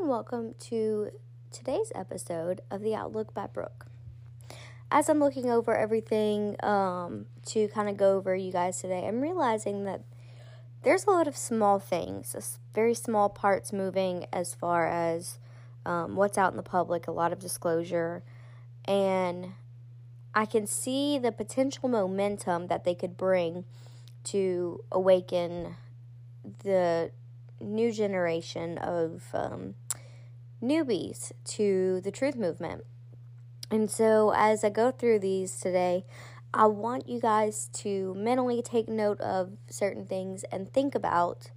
and welcome to today's episode of the Outlook by Brooke. As I'm looking over everything um, to kind of go over you guys today, I'm realizing that there's a lot of small things, very small parts moving as far as um, what's out in the public, a lot of disclosure, and I can see the potential momentum that they could bring to awaken the new generation of um, newbies to the truth movement. And so, as I go through these today, I want you guys to mentally take note of certain things and think about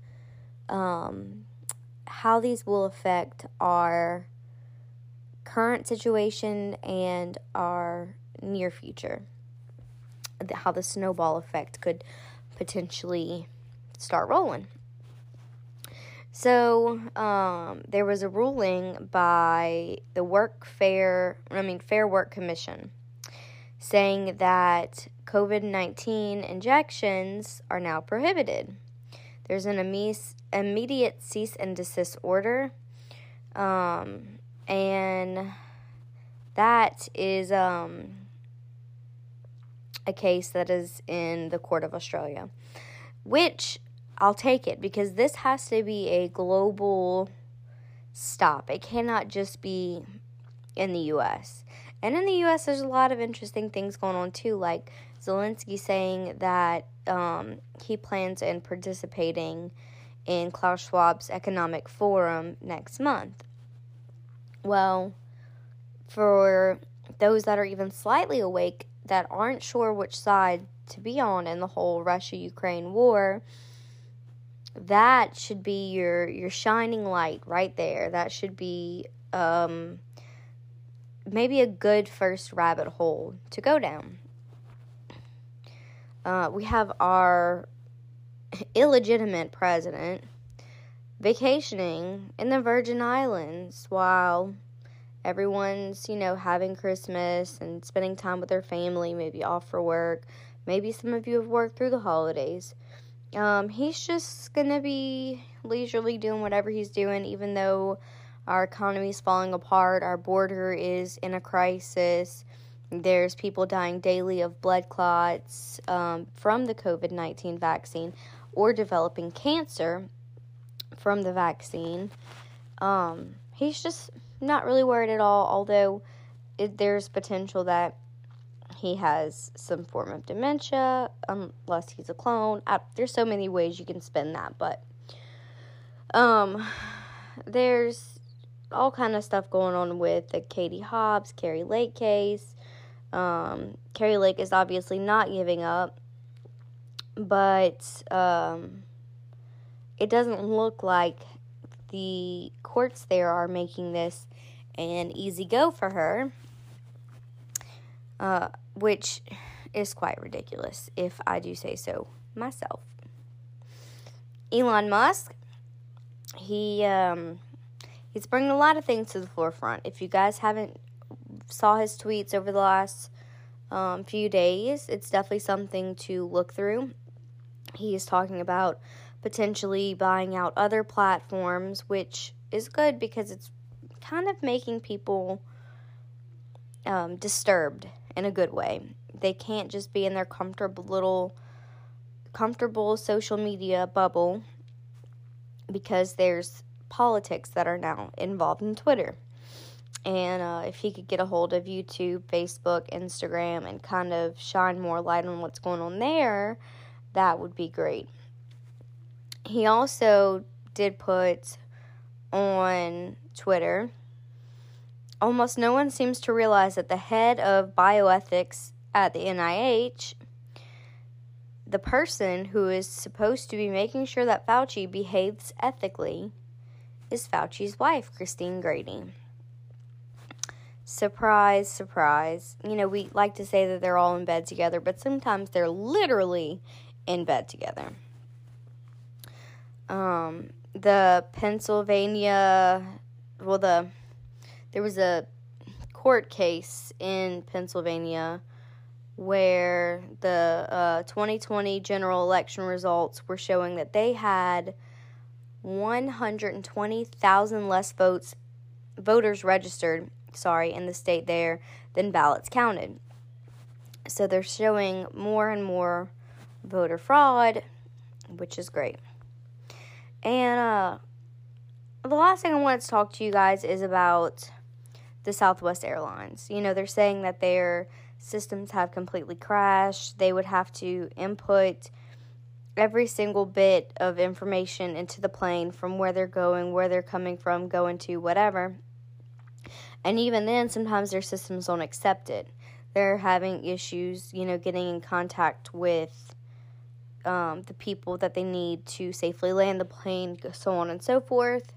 um, how these will affect our current situation and our near future. How the snowball effect could potentially start rolling. So um, there was a ruling by the Work Fair, I mean Fair Work Commission, saying that COVID nineteen injections are now prohibited. There's an immediate cease and desist order, um, and that is um, a case that is in the Court of Australia, which I'll take it because this has to be a global stop. It cannot just be in the US. And in the US, there's a lot of interesting things going on too, like Zelensky saying that um, he plans in participating in Klaus Schwab's economic forum next month. Well, for those that are even slightly awake that aren't sure which side to be on in the whole Russia Ukraine war, that should be your your shining light right there. That should be um, maybe a good first rabbit hole to go down. Uh, we have our illegitimate president vacationing in the Virgin Islands while everyone's, you know, having Christmas and spending time with their family, maybe off for work. Maybe some of you have worked through the holidays. Um, he's just gonna be leisurely doing whatever he's doing, even though our economy is falling apart, our border is in a crisis. There's people dying daily of blood clots um, from the COVID 19 vaccine or developing cancer from the vaccine. Um, he's just not really worried at all, although it, there's potential that he has some form of dementia, unless he's a clone. I, there's so many ways you can spin that, but um, there's all kind of stuff going on with the Katie Hobbs, Kari Lake case. Um, Kari Lake is obviously not giving up, but um, it doesn't look like the courts there are making this an easy go for her. Uh, which is quite ridiculous, if I do say so myself. Elon Musk, he um, he's bringing a lot of things to the forefront. If you guys haven't saw his tweets over the last um, few days, it's definitely something to look through. He is talking about potentially buying out other platforms, which is good because it's kind of making people um, disturbed in a good way. They can't just be in their comfortable little comfortable social media bubble because there's politics that are now involved in Twitter. And uh, if he could get a hold of YouTube, Facebook, Instagram, and kind of shine more light on what's going on there, that would be great. He also did put on Twitter almost no one seems to realize that the head of bioethics at the NIH, the person who is supposed to be making sure that Fauci behaves ethically, is Fauci's wife, Christine Grady. Surprise, surprise. You know, we like to say that they're all in bed together, but sometimes they're literally in bed together. Um, the Pennsylvania, well, the there was a court case in Pennsylvania where the uh, 2020 general election results were showing that they had 120,000 less votes voters registered, sorry, in the state there than ballots counted. So they're showing more and more voter fraud, which is great. And uh, the last thing I wanted to talk to you guys is about the Southwest Airlines. You know, they're saying that their systems have completely crashed. They would have to input every single bit of information into the plane from where they're going, where they're coming from, going to, whatever. And even then, sometimes their systems don't accept it. They're having issues, you know, getting in contact with um, the people that they need to safely land the plane, so on and so forth.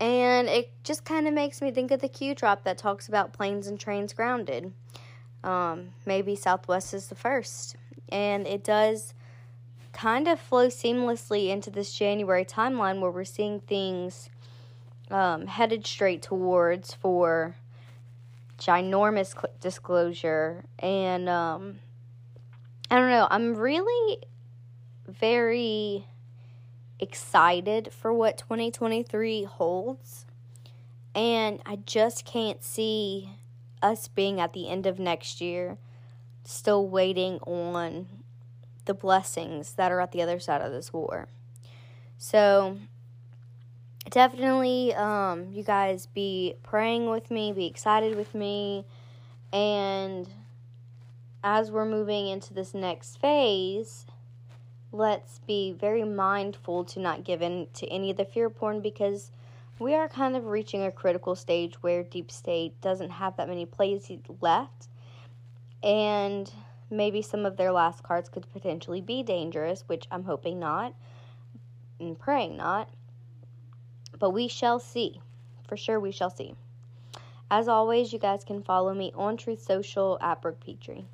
And it just kind of makes me think of the Q drop that talks about planes and trains grounded. Um, maybe Southwest is the first. And it does kind of flow seamlessly into this January timeline where we're seeing things um, headed straight towards for ginormous disclosure. And um, I don't know, I'm really very excited for what 2023 holds. And I just can't see us being at the end of next year still waiting on the blessings that are at the other side of this war. So, definitely, um, you guys be praying with me, be excited with me, and as we're moving into this next phase, let's be very mindful to not give in to any of the fear porn because we are kind of reaching a critical stage where deep state doesn't have that many plays left and maybe some of their last cards could potentially be dangerous which i'm hoping not and praying not but we shall see. For sure we shall see. As always you guys can follow me on truth social at brooke petrie